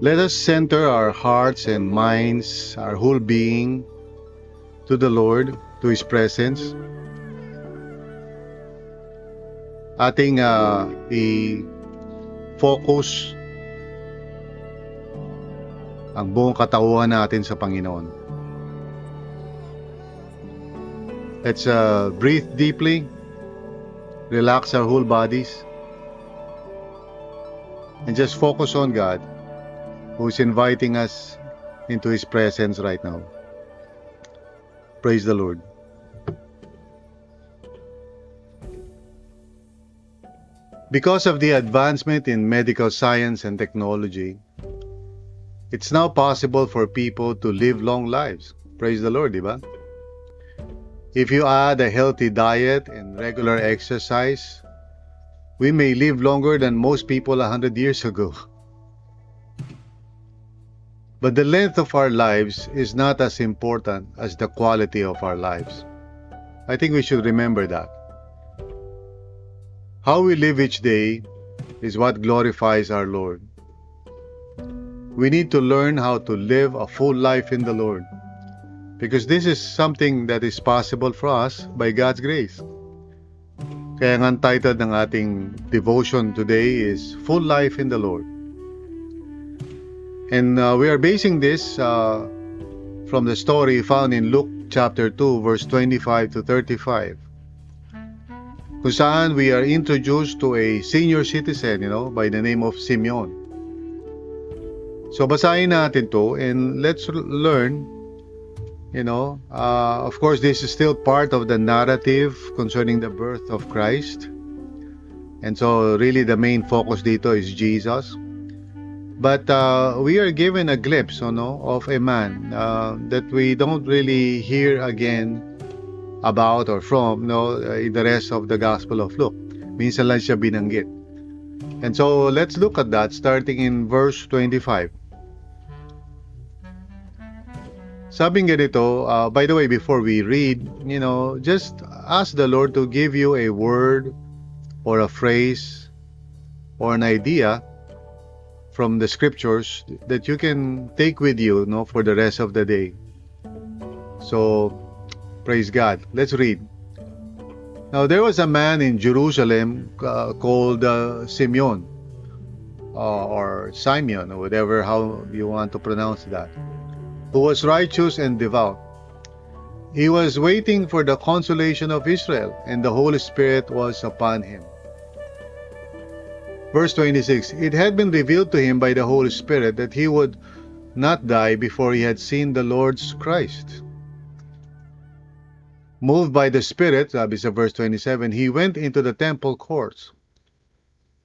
Let us center our hearts and minds, our whole being, to the Lord, to His presence. Ating uh, i-focus ang buong katauhan natin sa Panginoon. Let's uh, breathe deeply, relax our whole bodies, and just focus on God who's inviting us into His presence right now. Praise the Lord. Because of the advancement in medical science and technology, it's now possible for people to live long lives. Praise the Lord, diba? If you add a healthy diet and regular exercise, we may live longer than most people a hundred years ago. But the length of our lives is not as important as the quality of our lives. I think we should remember that. How we live each day is what glorifies our Lord. We need to learn how to live a full life in the Lord because this is something that is possible for us by God's grace. Kaya ang title ng ating devotion today is Full Life in the Lord. And uh, we are basing this uh, from the story found in Luke chapter 2 verse 25 to 35. Kung saan we are introduced to a senior citizen, you know, by the name of Simeon. So basahin natin to and let's learn, you know, uh, of course this is still part of the narrative concerning the birth of Christ. And so really the main focus dito is Jesus. But uh, we are given a glimpse you know, of a man uh, that we don't really hear again about or from no, uh, in the rest of the Gospel of Luke. Minsan lang siya binanggit. And so let's look at that starting in verse 25. Sabing ganito, uh, by the way, before we read, you know, just ask the Lord to give you a word or a phrase or an idea from the scriptures that you can take with you no, for the rest of the day. So, praise God. Let's read. Now, there was a man in Jerusalem uh, called uh, Simeon, uh, or Simeon, or whatever how you want to pronounce that, who was righteous and devout. He was waiting for the consolation of Israel, and the Holy Spirit was upon him. Verse 26 It had been revealed to him by the Holy Spirit that he would not die before he had seen the Lord's Christ. Moved by the Spirit, sabi sa verse 27, he went into the temple courts.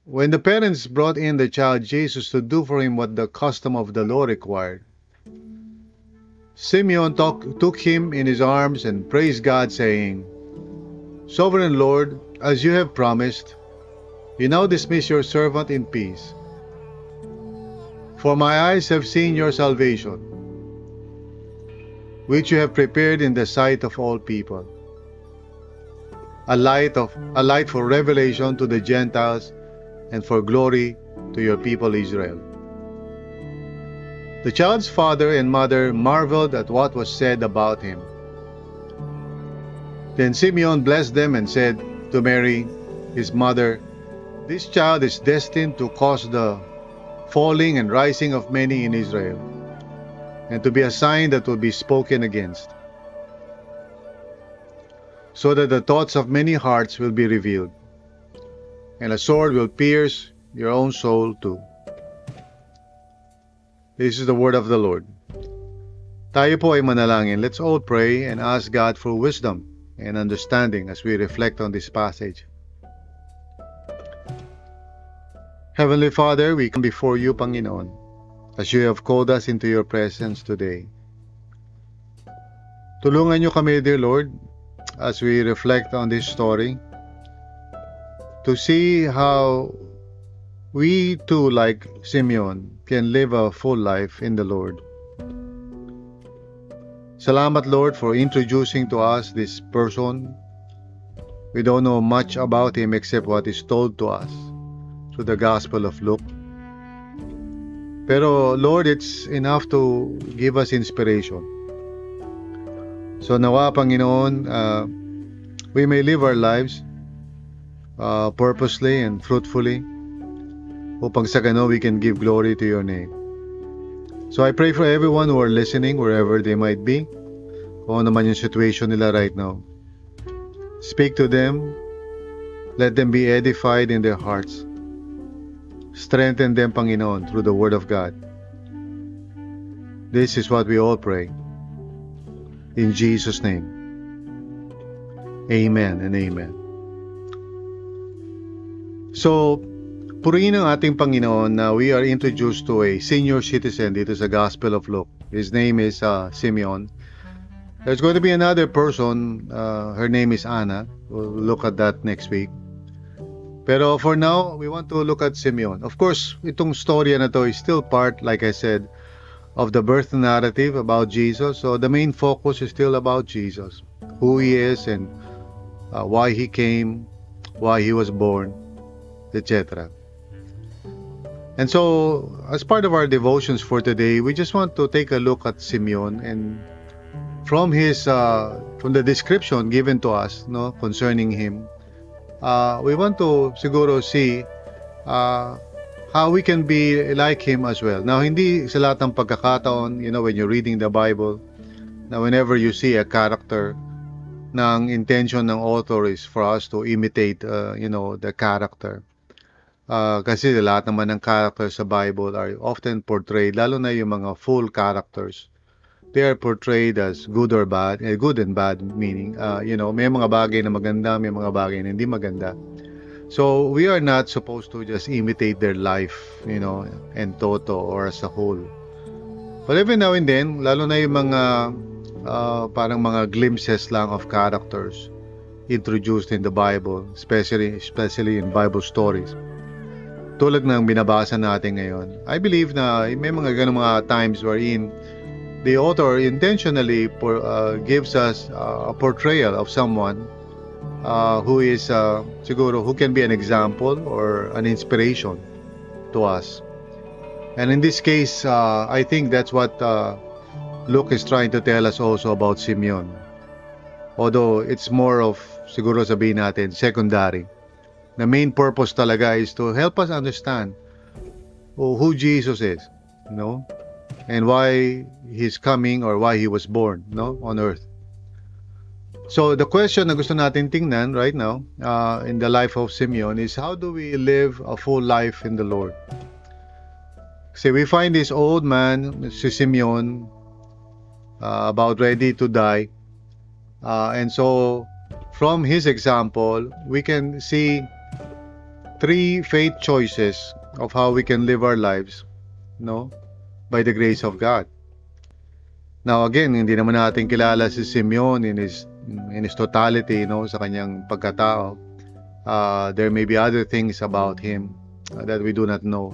When the parents brought in the child Jesus to do for him what the custom of the law required, Simeon talk, took him in his arms and praised God, saying, Sovereign Lord, as you have promised, you now dismiss your servant in peace. For my eyes have seen your salvation, which you have prepared in the sight of all people. A light of a light for revelation to the Gentiles and for glory to your people Israel. The child's father and mother marveled at what was said about him. Then Simeon blessed them and said to Mary, his mother, this child is destined to cause the falling and rising of many in Israel, and to be a sign that will be spoken against, so that the thoughts of many hearts will be revealed, and a sword will pierce your own soul too. This is the word of the Lord. Tayo po ay manalangin. Let's all pray and ask God for wisdom and understanding as we reflect on this passage. Heavenly Father, we come before you, Panginoon, as you have called us into your presence today. Tulungan niyo kami, dear Lord, as we reflect on this story, to see how we too, like Simeon, can live a full life in the Lord. Salamat, Lord, for introducing to us this person. We don't know much about him except what is told to us through the Gospel of Luke. Pero, Lord, it's enough to give us inspiration. So, nawa, Panginoon, uh, we may live our lives uh, purposely and fruitfully upang sa gano we can give glory to your name. So I pray for everyone who are listening wherever they might be. Kung ano naman yung situation nila right now. Speak to them. Let them be edified in their hearts. Strengthen them, Panginoon, through the Word of God. This is what we all pray. In Jesus' name. Amen and amen. So, Purihin ang ating Panginoon na we are introduced to a senior citizen dito sa Gospel of Luke. His name is uh, Simeon. There's going to be another person, uh, her name is Anna. We'll look at that next week. Pero for now, we want to look at Simeon. Of course, itong story na to is still part, like I said, of the birth narrative about Jesus. So the main focus is still about Jesus, who he is and uh, why he came, why he was born, etc. And so, as part of our devotions for today, we just want to take a look at Simeon and from his uh, from the description given to us no concerning him uh, we want to siguro see uh, how we can be like him as well now hindi sa lahat ng pagkakataon you know when you're reading the Bible now whenever you see a character ng intention ng author is for us to imitate uh, you know the character Uh, kasi lahat naman ng characters sa Bible are often portrayed, lalo na yung mga full characters. They are portrayed as good or bad, eh, good and bad meaning, uh, you know, may mga bagay na maganda, may mga bagay na hindi maganda. So, we are not supposed to just imitate their life, you know, and toto or as a whole. But every now and then, lalo na yung mga uh, parang mga glimpses lang of characters introduced in the Bible, especially especially in Bible stories tulad ng binabasa natin ngayon, I believe na may mga ganung mga times wherein the author intentionally por, uh, gives us uh, a portrayal of someone uh, who is uh, siguro who can be an example or an inspiration to us. And in this case, uh, I think that's what uh, Luke is trying to tell us also about Simeon. Although it's more of siguro sabihin natin secondary. The main purpose talaga is to help us understand who Jesus is, you know, and why he's coming or why he was born, no, on earth. So the question na gusto natin tingnan right now uh, in the life of Simeon is how do we live a full life in the Lord? See, we find this old man, si Simeon, uh, about ready to die. Uh, and so from his example, we can see three faith choices of how we can live our lives, no? By the grace of God. Now again, hindi naman natin kilala si Simeon in his in his totality, no, sa kanyang pagkatao. Uh, there may be other things about him uh, that we do not know.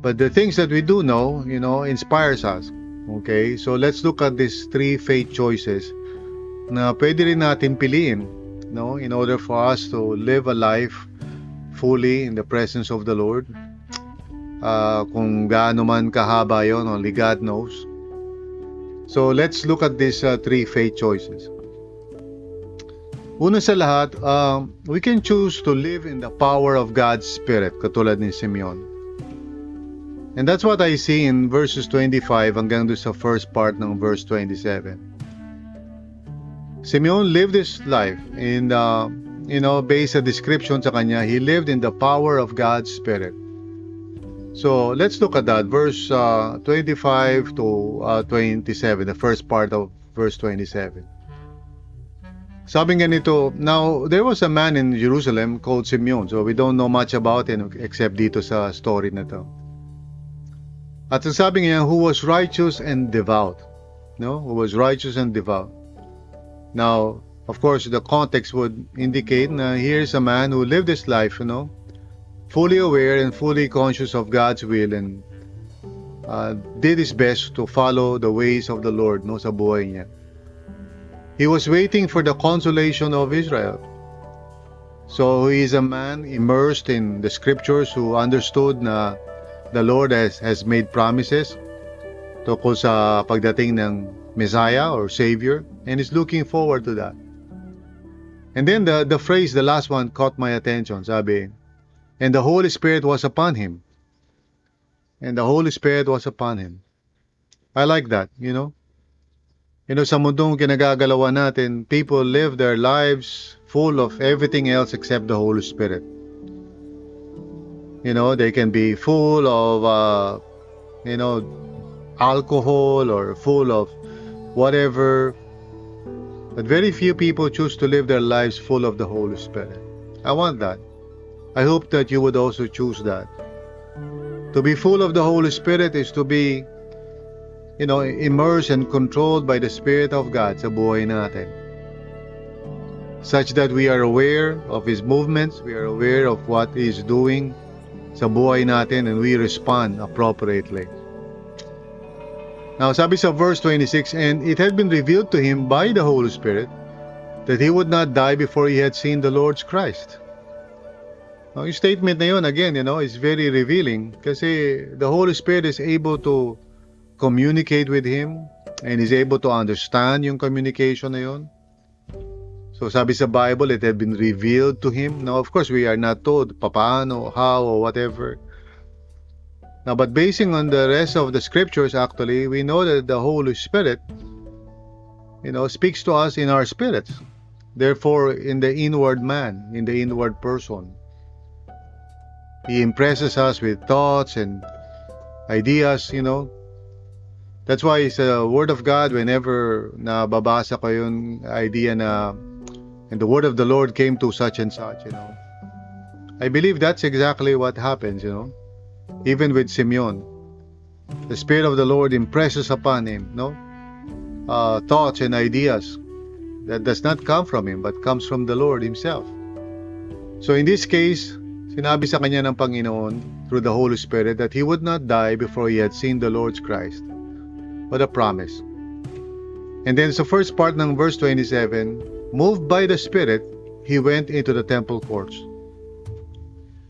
But the things that we do know, you know, inspires us. Okay? So let's look at these three faith choices na pwede rin natin piliin, no, in order for us to live a life fully in the presence of the Lord. Uh, kung gaano man kahaba yon, only God knows. So let's look at these uh, three faith choices. Una sa lahat, uh, we can choose to live in the power of God's Spirit, katulad ni Simeon. And that's what I see in verses 25 hanggang doon sa first part ng verse 27. Simeon lived his life in uh, you know, based sa description sa kanya, he lived in the power of God's Spirit. So, let's look at that. Verse uh, 25 to uh, 27, the first part of verse 27. Sabi nga nito, now, there was a man in Jerusalem called Simeon. So we don't know much about him except dito sa story na to. At ang sabi niya, who was righteous and devout. No? Who was righteous and devout. Now, of course, the context would indicate na here's a man who lived his life, you know, fully aware and fully conscious of God's will and uh, did his best to follow the ways of the Lord no, sa buhay niya. He was waiting for the consolation of Israel. So he is a man immersed in the scriptures who understood na the Lord has, has made promises tungkol sa pagdating ng Messiah or Savior and is looking forward to that. And then the, the phrase, the last one, caught my attention. Sabi, and the Holy Spirit was upon him. And the Holy Spirit was upon him. I like that, you know. You know, sa mundong kinagagalawan natin, people live their lives full of everything else except the Holy Spirit. You know, they can be full of, uh, you know, alcohol or full of whatever. But very few people choose to live their lives full of the Holy Spirit. I want that. I hope that you would also choose that. To be full of the Holy Spirit is to be you know, immersed and controlled by the Spirit of God sa buhay natin. Such that we are aware of His movements, we are aware of what He is doing sa buhay natin, and we respond appropriately. Now, sabi sa verse 26, And it had been revealed to him by the Holy Spirit that he would not die before he had seen the Lord's Christ. Now, yung statement na yun, again, you know, is very revealing kasi the Holy Spirit is able to communicate with Him and is able to understand yung communication na yun. So sabi sa Bible, it had been revealed to him. Now, of course, we are not told paano, how, or whatever. Now, but basing on the rest of the scriptures, actually, we know that the Holy Spirit, you know, speaks to us in our spirits. Therefore, in the inward man, in the inward person. He impresses us with thoughts and ideas, you know, That's why it's a Word of God, whenever nababasa ko yung idea na and the Word of the Lord came to such and such, you know. I believe that's exactly what happens, you know. Even with Simeon. The Spirit of the Lord impresses upon him, no? Uh, thoughts and ideas that does not come from him but comes from the Lord Himself. So in this case, sinabi sa kanya ng Panginoon through the Holy Spirit that he would not die before he had seen the Lord's Christ. but a promise. And then sa first part ng verse 27, moved by the Spirit, he went into the temple courts.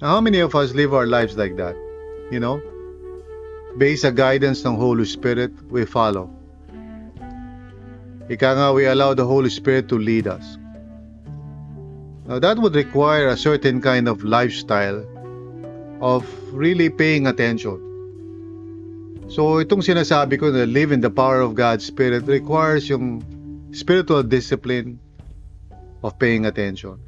Now, how many of us live our lives like that? You know, based sa guidance ng Holy Spirit, we follow. Ika nga, we allow the Holy Spirit to lead us. Now, that would require a certain kind of lifestyle of really paying attention So itong sinasabi ko na live in the power of God's Spirit requires yung spiritual discipline of paying attention.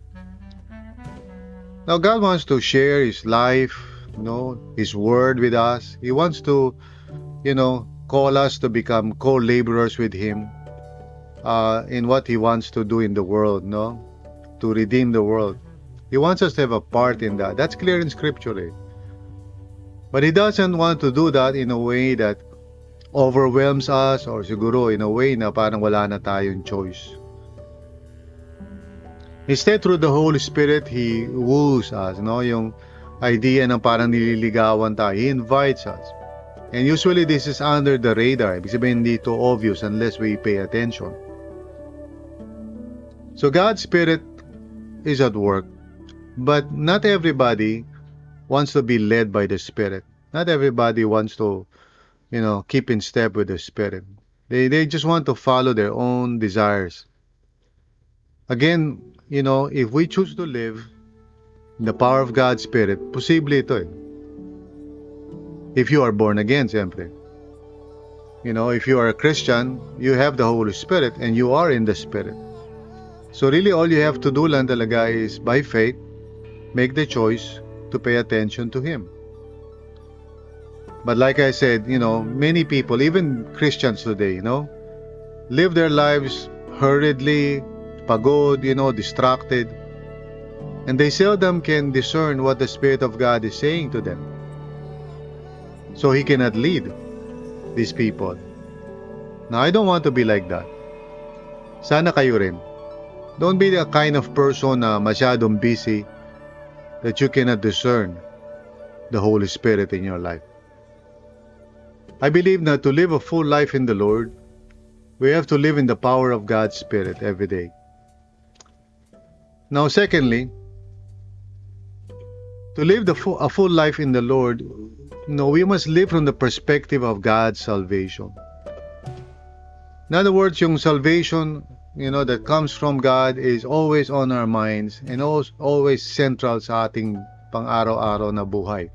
Now God wants to share His life, you know, His Word with us. He wants to, you know, call us to become co-laborers with Him uh, in what He wants to do in the world, no? To redeem the world. He wants us to have a part in that. That's clear in Scripture. Eh? But he doesn't want to do that in a way that overwhelms us or siguro in a way na parang wala na tayong choice. Instead, through the Holy Spirit, He woos us, no? Yung idea ng parang nililigawan tayo. He invites us. And usually, this is under the radar. Ibig sabihin, hindi ito obvious unless we pay attention. So, God's Spirit is at work. But not everybody wants to be led by the Spirit. Not everybody wants to, you know, keep in step with the Spirit. They, they just want to follow their own desires. Again, you know, if we choose to live in the power of God's Spirit, posible ito eh. If you are born again, siyempre. You know, if you are a Christian, you have the Holy Spirit and you are in the Spirit. So really all you have to do lang talaga is by faith, make the choice to pay attention to Him. But like I said, you know, many people, even Christians today, you know, live their lives hurriedly, pagod, you know, distracted. And they seldom can discern what the Spirit of God is saying to them. So He cannot lead these people. Now, I don't want to be like that. Sana kayo rin. Don't be the kind of person na masyadong busy that you cannot discern the Holy Spirit in your life. I believe that to live a full life in the Lord, we have to live in the power of God's Spirit every day. Now, secondly, to live the full, a full life in the Lord, no, we must live from the perspective of God's salvation. In other words, yung salvation, you know, that comes from God is always on our minds and always central sa ating pang-araw-araw na buhay.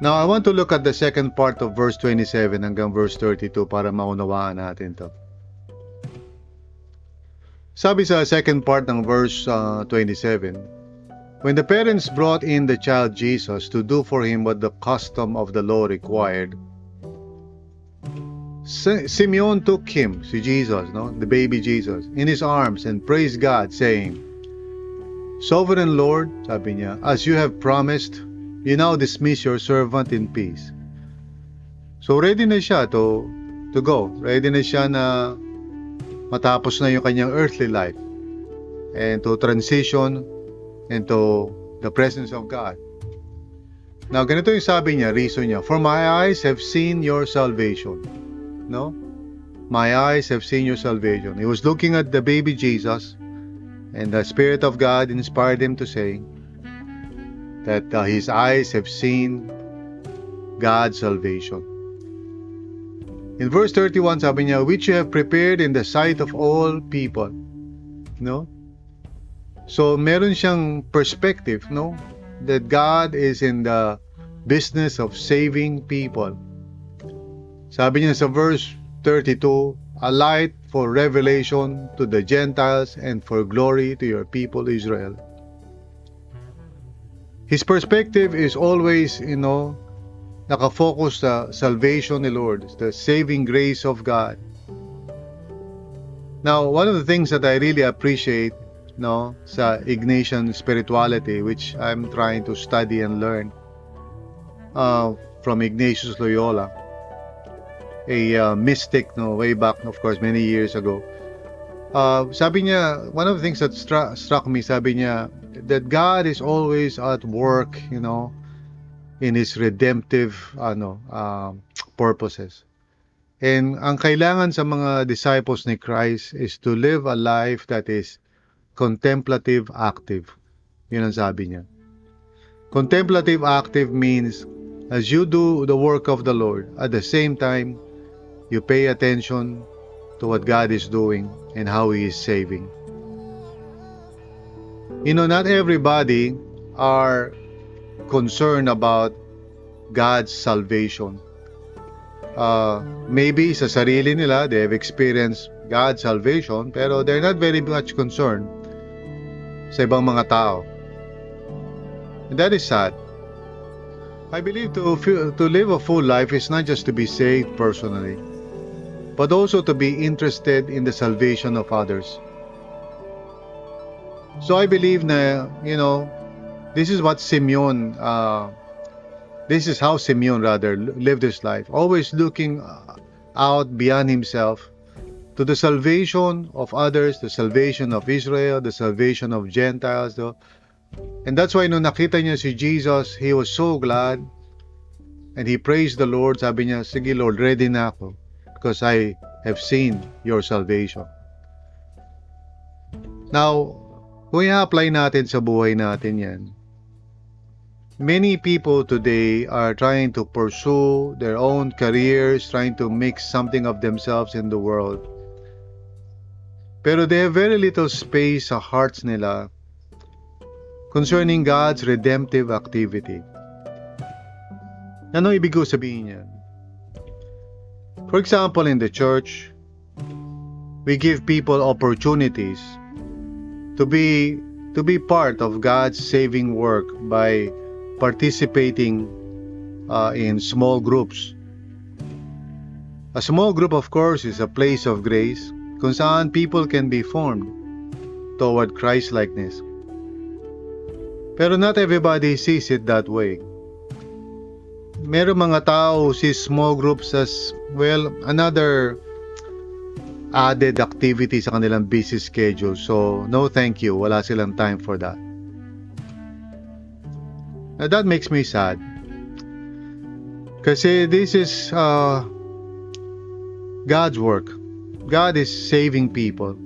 Now, I want to look at the second part of verse 27 hanggang verse 32 para maunawaan natin to. Sabi sa second part ng verse uh, 27, When the parents brought in the child Jesus to do for him what the custom of the law required, Simeon took him, si Jesus, no, the baby Jesus, in his arms and praised God, saying, Sovereign Lord, sabi niya, as you have promised, you now dismiss your servant in peace. So ready na siya to, to go. Ready na siya na matapos na yung kanyang earthly life and to transition into the presence of God. Now, ganito yung sabi niya, reason niya, For my eyes have seen your salvation. No? My eyes have seen your salvation. He was looking at the baby Jesus, and the Spirit of God inspired him to say, that uh, his eyes have seen God's salvation. In verse 31, sabi niya, which you have prepared in the sight of all people. No? So, meron siyang perspective, no? That God is in the business of saving people. Sabi niya sa verse 32, a light for revelation to the Gentiles and for glory to your people Israel. His perspective is always, you know, nakafocus sa salvation ni Lord, the saving grace of God. Now, one of the things that I really appreciate, no, sa Ignatian spirituality, which I'm trying to study and learn uh, from Ignatius Loyola, a uh, mystic, no, way back, of course, many years ago. Uh, sabi niya, one of the things that stra- struck me, sabi niya, that God is always at work, you know, in His redemptive ano, uh, purposes. And ang kailangan sa mga disciples ni Christ is to live a life that is contemplative active. Yun ang sabi niya. Contemplative active means as you do the work of the Lord, at the same time, you pay attention to what God is doing and how He is saving. You know, not everybody are concerned about God's salvation. Uh, maybe sa sarili nila, they have experienced God's salvation, pero they're not very much concerned sa ibang mga tao. And that is sad. I believe to, to live a full life is not just to be saved personally, but also to be interested in the salvation of others. So I believe na, you know, this is what Simeon, uh, this is how Simeon rather lived his life, always looking uh, out beyond himself to the salvation of others, the salvation of Israel, the salvation of Gentiles. And that's why nung nakita niya si Jesus, he was so glad and he praised the Lord. Sabi niya, sige Lord, ready na ako because I have seen your salvation. Now, kung i-apply natin sa buhay natin yan, many people today are trying to pursue their own careers, trying to make something of themselves in the world. Pero they have very little space sa hearts nila concerning God's redemptive activity. Ano ibig ko sabihin yan? For example, in the church, we give people opportunities to be to be part of God's saving work by participating uh, in small groups. A small group, of course, is a place of grace, kung saan people can be formed toward Christ-likeness. Pero not everybody sees it that way. Meron mga tao see small groups as, well, another added activity sa kanilang busy schedule. So, no thank you. Wala silang time for that. Now, that makes me sad. Kasi this is uh, God's work. God is saving people.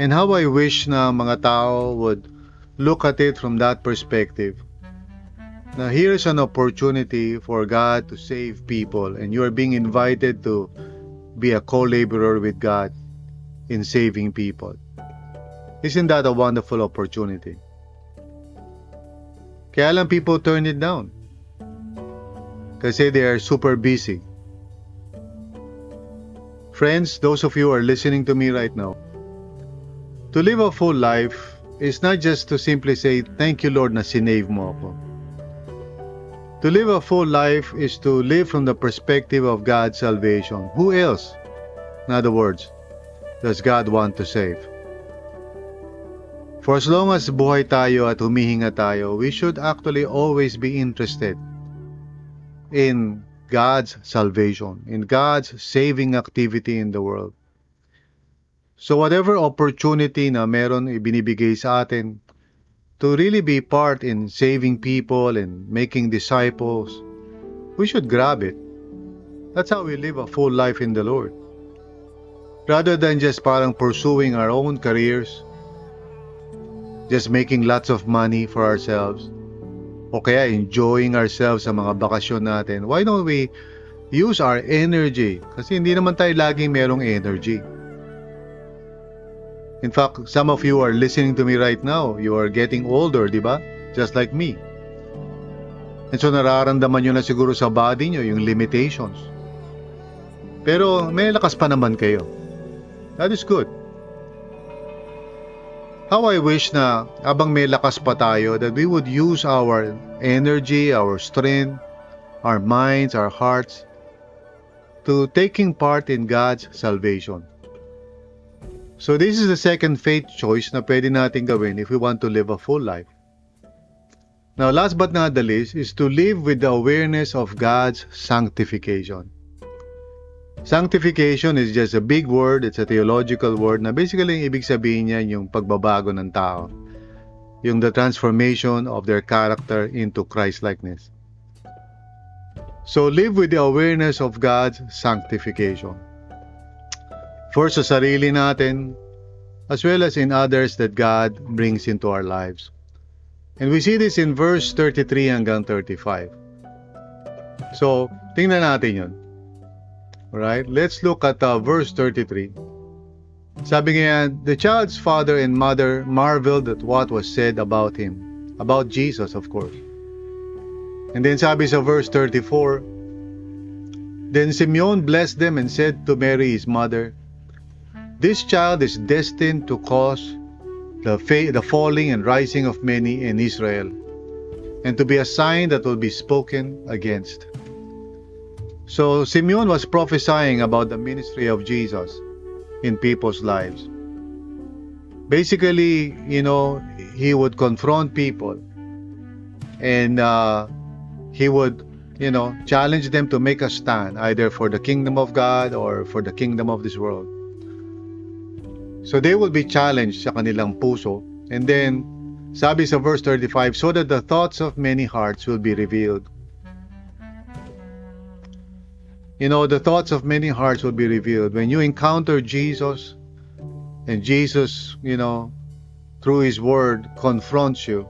And how I wish na mga tao would look at it from that perspective. Now, here's an opportunity for God to save people, and you are being invited to be a co laborer with God in saving people. Isn't that a wonderful opportunity? Kaya lang people turn it down. Kasi they are super busy. Friends, those of you who are listening to me right now, to live a full life is not just to simply say, Thank you, Lord, na sinave mo ako. To live a full life is to live from the perspective of God's salvation. Who else, in other words, does God want to save? For as long as buhay tayo at humihinga tayo, we should actually always be interested in God's salvation, in God's saving activity in the world. So whatever opportunity na meron ibinibigay sa atin to really be part in saving people and making disciples, we should grab it. That's how we live a full life in the Lord. Rather than just parang pursuing our own careers, just making lots of money for ourselves, o kaya enjoying ourselves sa mga bakasyon natin, why don't we use our energy? Kasi hindi naman tayo laging merong energy. In fact, some of you are listening to me right now. You are getting older, di ba? Just like me. And so nararamdaman nyo na siguro sa body nyo yung limitations. Pero may lakas pa naman kayo. That is good. How I wish na abang may lakas pa tayo that we would use our energy, our strength, our minds, our hearts to taking part in God's salvation. So this is the second faith choice na pwede natin gawin if we want to live a full life. Now, last but not the least is to live with the awareness of God's sanctification. Sanctification is just a big word, it's a theological word na basically ibig sabihin niya yung pagbabago ng tao. Yung the transformation of their character into Christ-likeness. So live with the awareness of God's sanctification. First sa sarili natin, as well as in others that God brings into our lives. And we see this in verse 33 hanggang 35. So, tingnan natin yun. Alright, let's look at uh, verse 33. Sabi nga the child's father and mother marveled at what was said about him. About Jesus, of course. And then sabi sa verse 34, Then Simeon blessed them and said to Mary his mother, This child is destined to cause the, fa- the falling and rising of many in Israel, and to be a sign that will be spoken against. So Simeon was prophesying about the ministry of Jesus in people's lives. Basically, you know, he would confront people and uh, he would, you know, challenge them to make a stand either for the kingdom of God or for the kingdom of this world. So they will be challenged sa kanilang puso. And then, sabi sa verse 35, so that the thoughts of many hearts will be revealed. You know, the thoughts of many hearts will be revealed. When you encounter Jesus, and Jesus, you know, through His Word confronts you,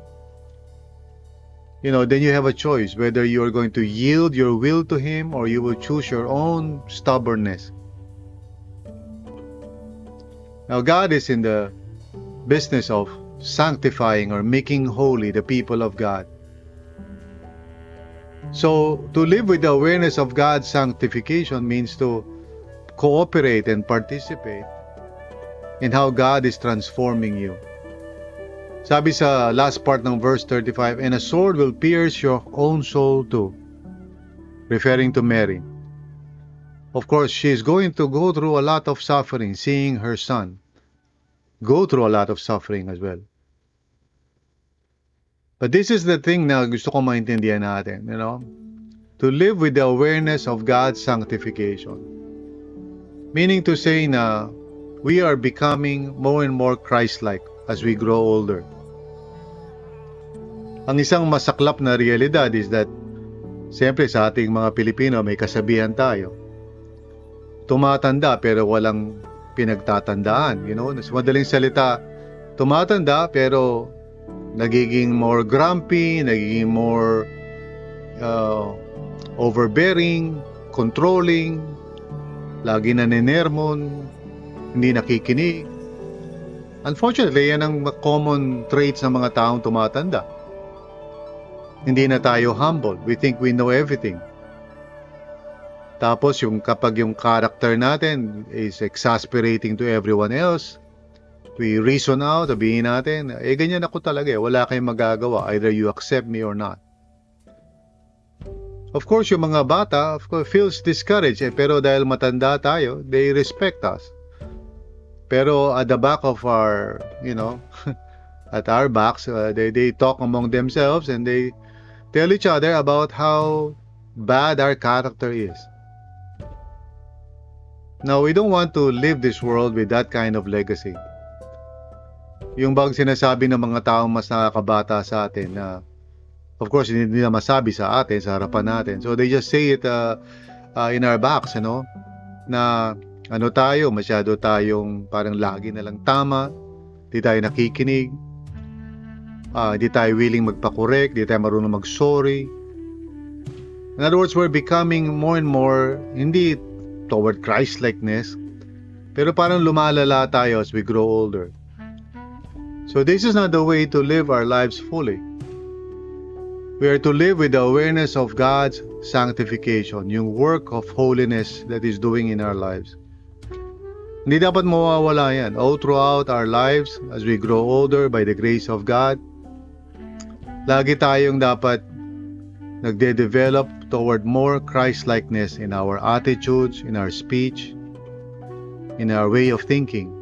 you know, then you have a choice whether you are going to yield your will to Him or you will choose your own stubbornness. Now, God is in the business of sanctifying or making holy the people of God. So, to live with the awareness of God's sanctification means to cooperate and participate in how God is transforming you. Sabi sa last part ng verse 35, And a sword will pierce your own soul too. Referring to Mary. of course, she is going to go through a lot of suffering seeing her son go through a lot of suffering as well. But this is the thing na gusto ko maintindihan natin, you know? To live with the awareness of God's sanctification. Meaning to say na we are becoming more and more Christ-like as we grow older. Ang isang masaklap na realidad is that siyempre sa ating mga Pilipino may kasabihan tayo. Tumatanda pero walang pinagtatandaan. You know, sa madaling salita, tumatanda pero nagiging more grumpy, nagiging more uh, overbearing, controlling, lagi na ninermon, hindi nakikinig. Unfortunately, yan ang common traits ng mga taong tumatanda. Hindi na tayo humble. We think we know everything. Tapos yung kapag yung character natin is exasperating to everyone else, we reason out, sabihin natin, eh ganyan ako talaga eh, wala kayong magagawa, either you accept me or not. Of course, yung mga bata, of course, feels discouraged eh, pero dahil matanda tayo, they respect us. Pero at the back of our, you know, at our backs, uh, they, they talk among themselves and they tell each other about how bad our character is. Now, we don't want to live this world with that kind of legacy. Yung bang sinasabi ng mga taong mas nakakabata sa atin na of course hindi nila masabi sa atin sa harapan natin. So they just say it uh, uh, in our backs, you know, na ano tayo, masyado tayong parang lagi na lang tama, hindi tayo nakikinig, uh, hindi tayo willing magpa-correct, hindi tayo marunong mag-sorry. In other words, we're becoming more and more hindi toward Christ-likeness. Pero parang lumalala tayo as we grow older. So this is not the way to live our lives fully. We are to live with the awareness of God's sanctification, yung work of holiness that is doing in our lives. Hindi dapat mawawala yan. All throughout our lives, as we grow older by the grace of God, lagi tayong dapat nagde-develop toward more Christ-likeness in our attitudes, in our speech, in our way of thinking.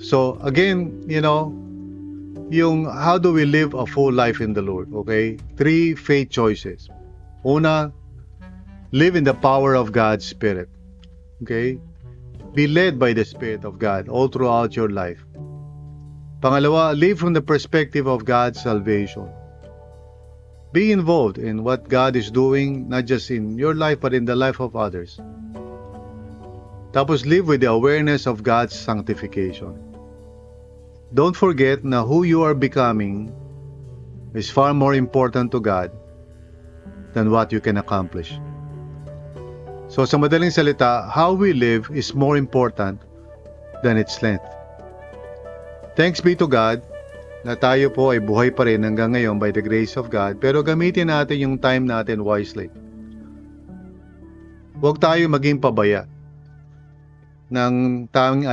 So again, you know, yung how do we live a full life in the Lord, okay? Three faith choices. Una, live in the power of God's Spirit. Okay? Be led by the Spirit of God all throughout your life. Pangalawa, live from the perspective of God's salvation. Be involved in what God is doing, not just in your life, but in the life of others. Tapos live with the awareness of God's sanctification. Don't forget na who you are becoming is far more important to God than what you can accomplish. So sa madaling salita, how we live is more important than its length. Thanks be to God na tayo po ay buhay pa rin hanggang ngayon by the grace of God, pero gamitin natin yung time natin wisely. Huwag tayo maging pabaya ng tanging,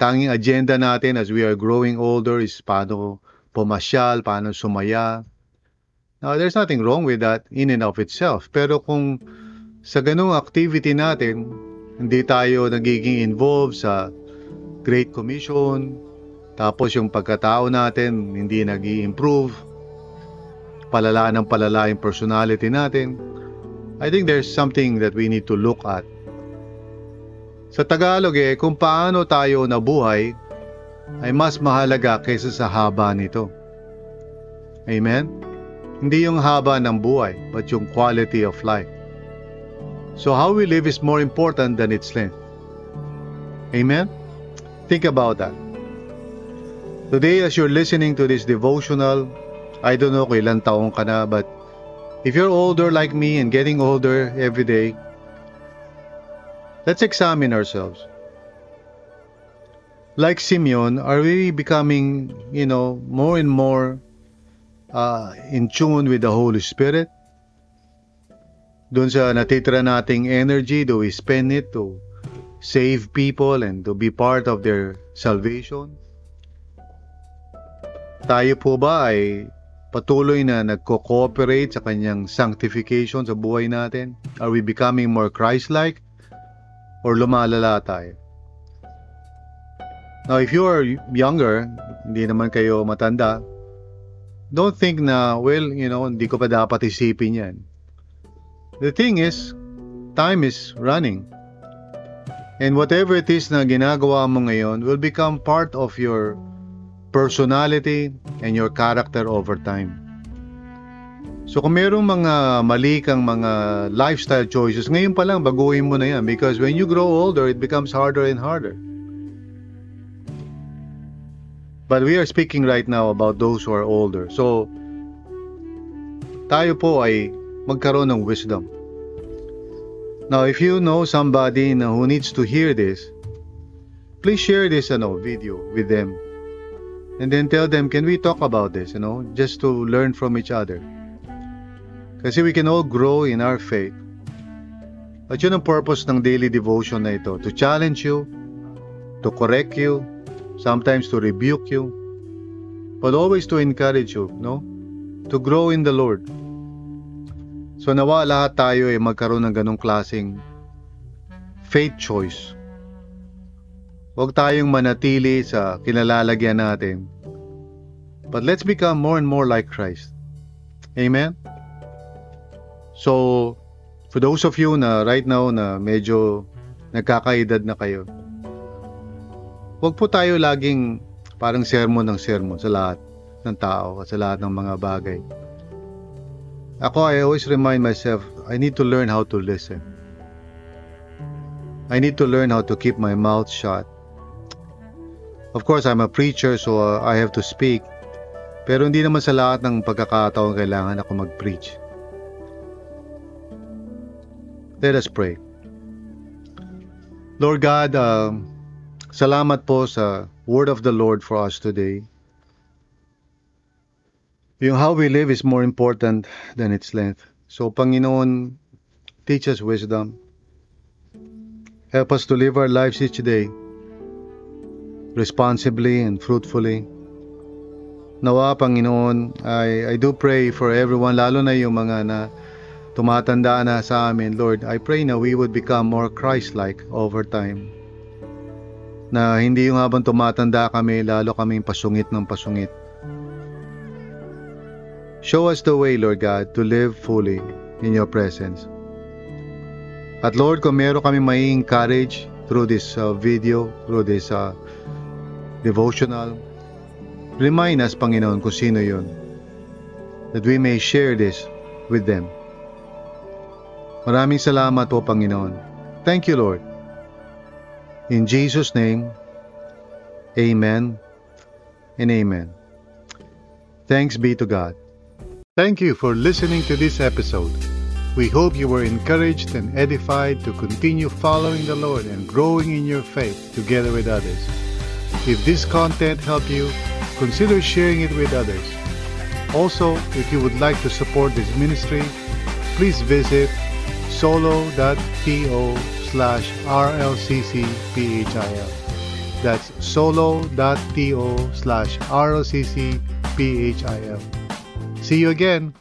tanging agenda natin as we are growing older is paano pumasyal, paano sumaya. Now, there's nothing wrong with that in and of itself. Pero kung sa ganung activity natin, hindi tayo nagiging involved sa Great Commission, tapos yung pagkatao natin hindi nag improve palala ng palala yung personality natin. I think there's something that we need to look at. Sa Tagalog eh, kung paano tayo nabuhay ay mas mahalaga kaysa sa haba nito. Amen? Hindi yung haba ng buhay, but yung quality of life. So how we live is more important than its length. Amen? Think about that. Today, as you're listening to this devotional, I don't know kung ilang taong ka na, but if you're older like me and getting older every day, let's examine ourselves. Like Simeon, are we becoming, you know, more and more uh, in tune with the Holy Spirit? Doon sa natitira nating energy, do we spend it to save people and to be part of their salvation? Tayo po ba ay patuloy na nagko-cooperate sa kanyang sanctification sa buhay natin? Are we becoming more Christ-like? Or lumalala tayo? Now, if you are younger, hindi naman kayo matanda, don't think na, well, you know, hindi ko pa dapat isipin yan. The thing is, time is running. And whatever it is na ginagawa mo ngayon will become part of your personality and your character over time. So kung mayroong mga mali kang mga lifestyle choices, ngayon pa lang baguhin mo na yan because when you grow older, it becomes harder and harder. But we are speaking right now about those who are older. So, tayo po ay magkaroon ng wisdom. Now, if you know somebody na who needs to hear this, please share this ano, video with them. And then tell them, can we talk about this, you know, just to learn from each other. Kasi we can all grow in our faith. At yun ang purpose ng daily devotion na ito, to challenge you, to correct you, sometimes to rebuke you, but always to encourage you, no? To grow in the Lord. So nawa lahat tayo ay magkaroon ng ganong klaseng faith choice. Huwag tayong manatili sa kinalalagyan natin. But let's become more and more like Christ. Amen? So, for those of you na right now na medyo nagkakaedad na kayo, Huwag po tayo laging parang sermon ng sermon sa lahat ng tao at sa lahat ng mga bagay. Ako, I always remind myself, I need to learn how to listen. I need to learn how to keep my mouth shut. Of course, I'm a preacher so uh, I have to speak. Pero hindi naman sa lahat ng pagkakataon kailangan ako mag-preach. Let us pray. Lord God, uh, Salamat po sa word of the Lord for us today. Yung how we live is more important than its length. So, Panginoon, teach us wisdom. Help us to live our lives each day responsibly and fruitfully. Nawa, Panginoon, I, I do pray for everyone, lalo na yung mga na tumatanda na sa amin. Lord, I pray na we would become more Christ-like over time na hindi yung habang tumatanda kami, lalo kaming pasungit ng pasungit. Show us the way, Lord God, to live fully in your presence. At Lord, kung meron kami may encourage through this uh, video, through this uh, devotional, remind us, Panginoon, kung sino yun. That we may share this with them. Maraming salamat po, Panginoon. Thank you, Lord. In Jesus' name, amen and amen. Thanks be to God. Thank you for listening to this episode. We hope you were encouraged and edified to continue following the Lord and growing in your faith together with others. If this content helped you, consider sharing it with others. Also, if you would like to support this ministry, please visit solo.to slash rlccphil. That's solo.to slash rlccphil. See you again.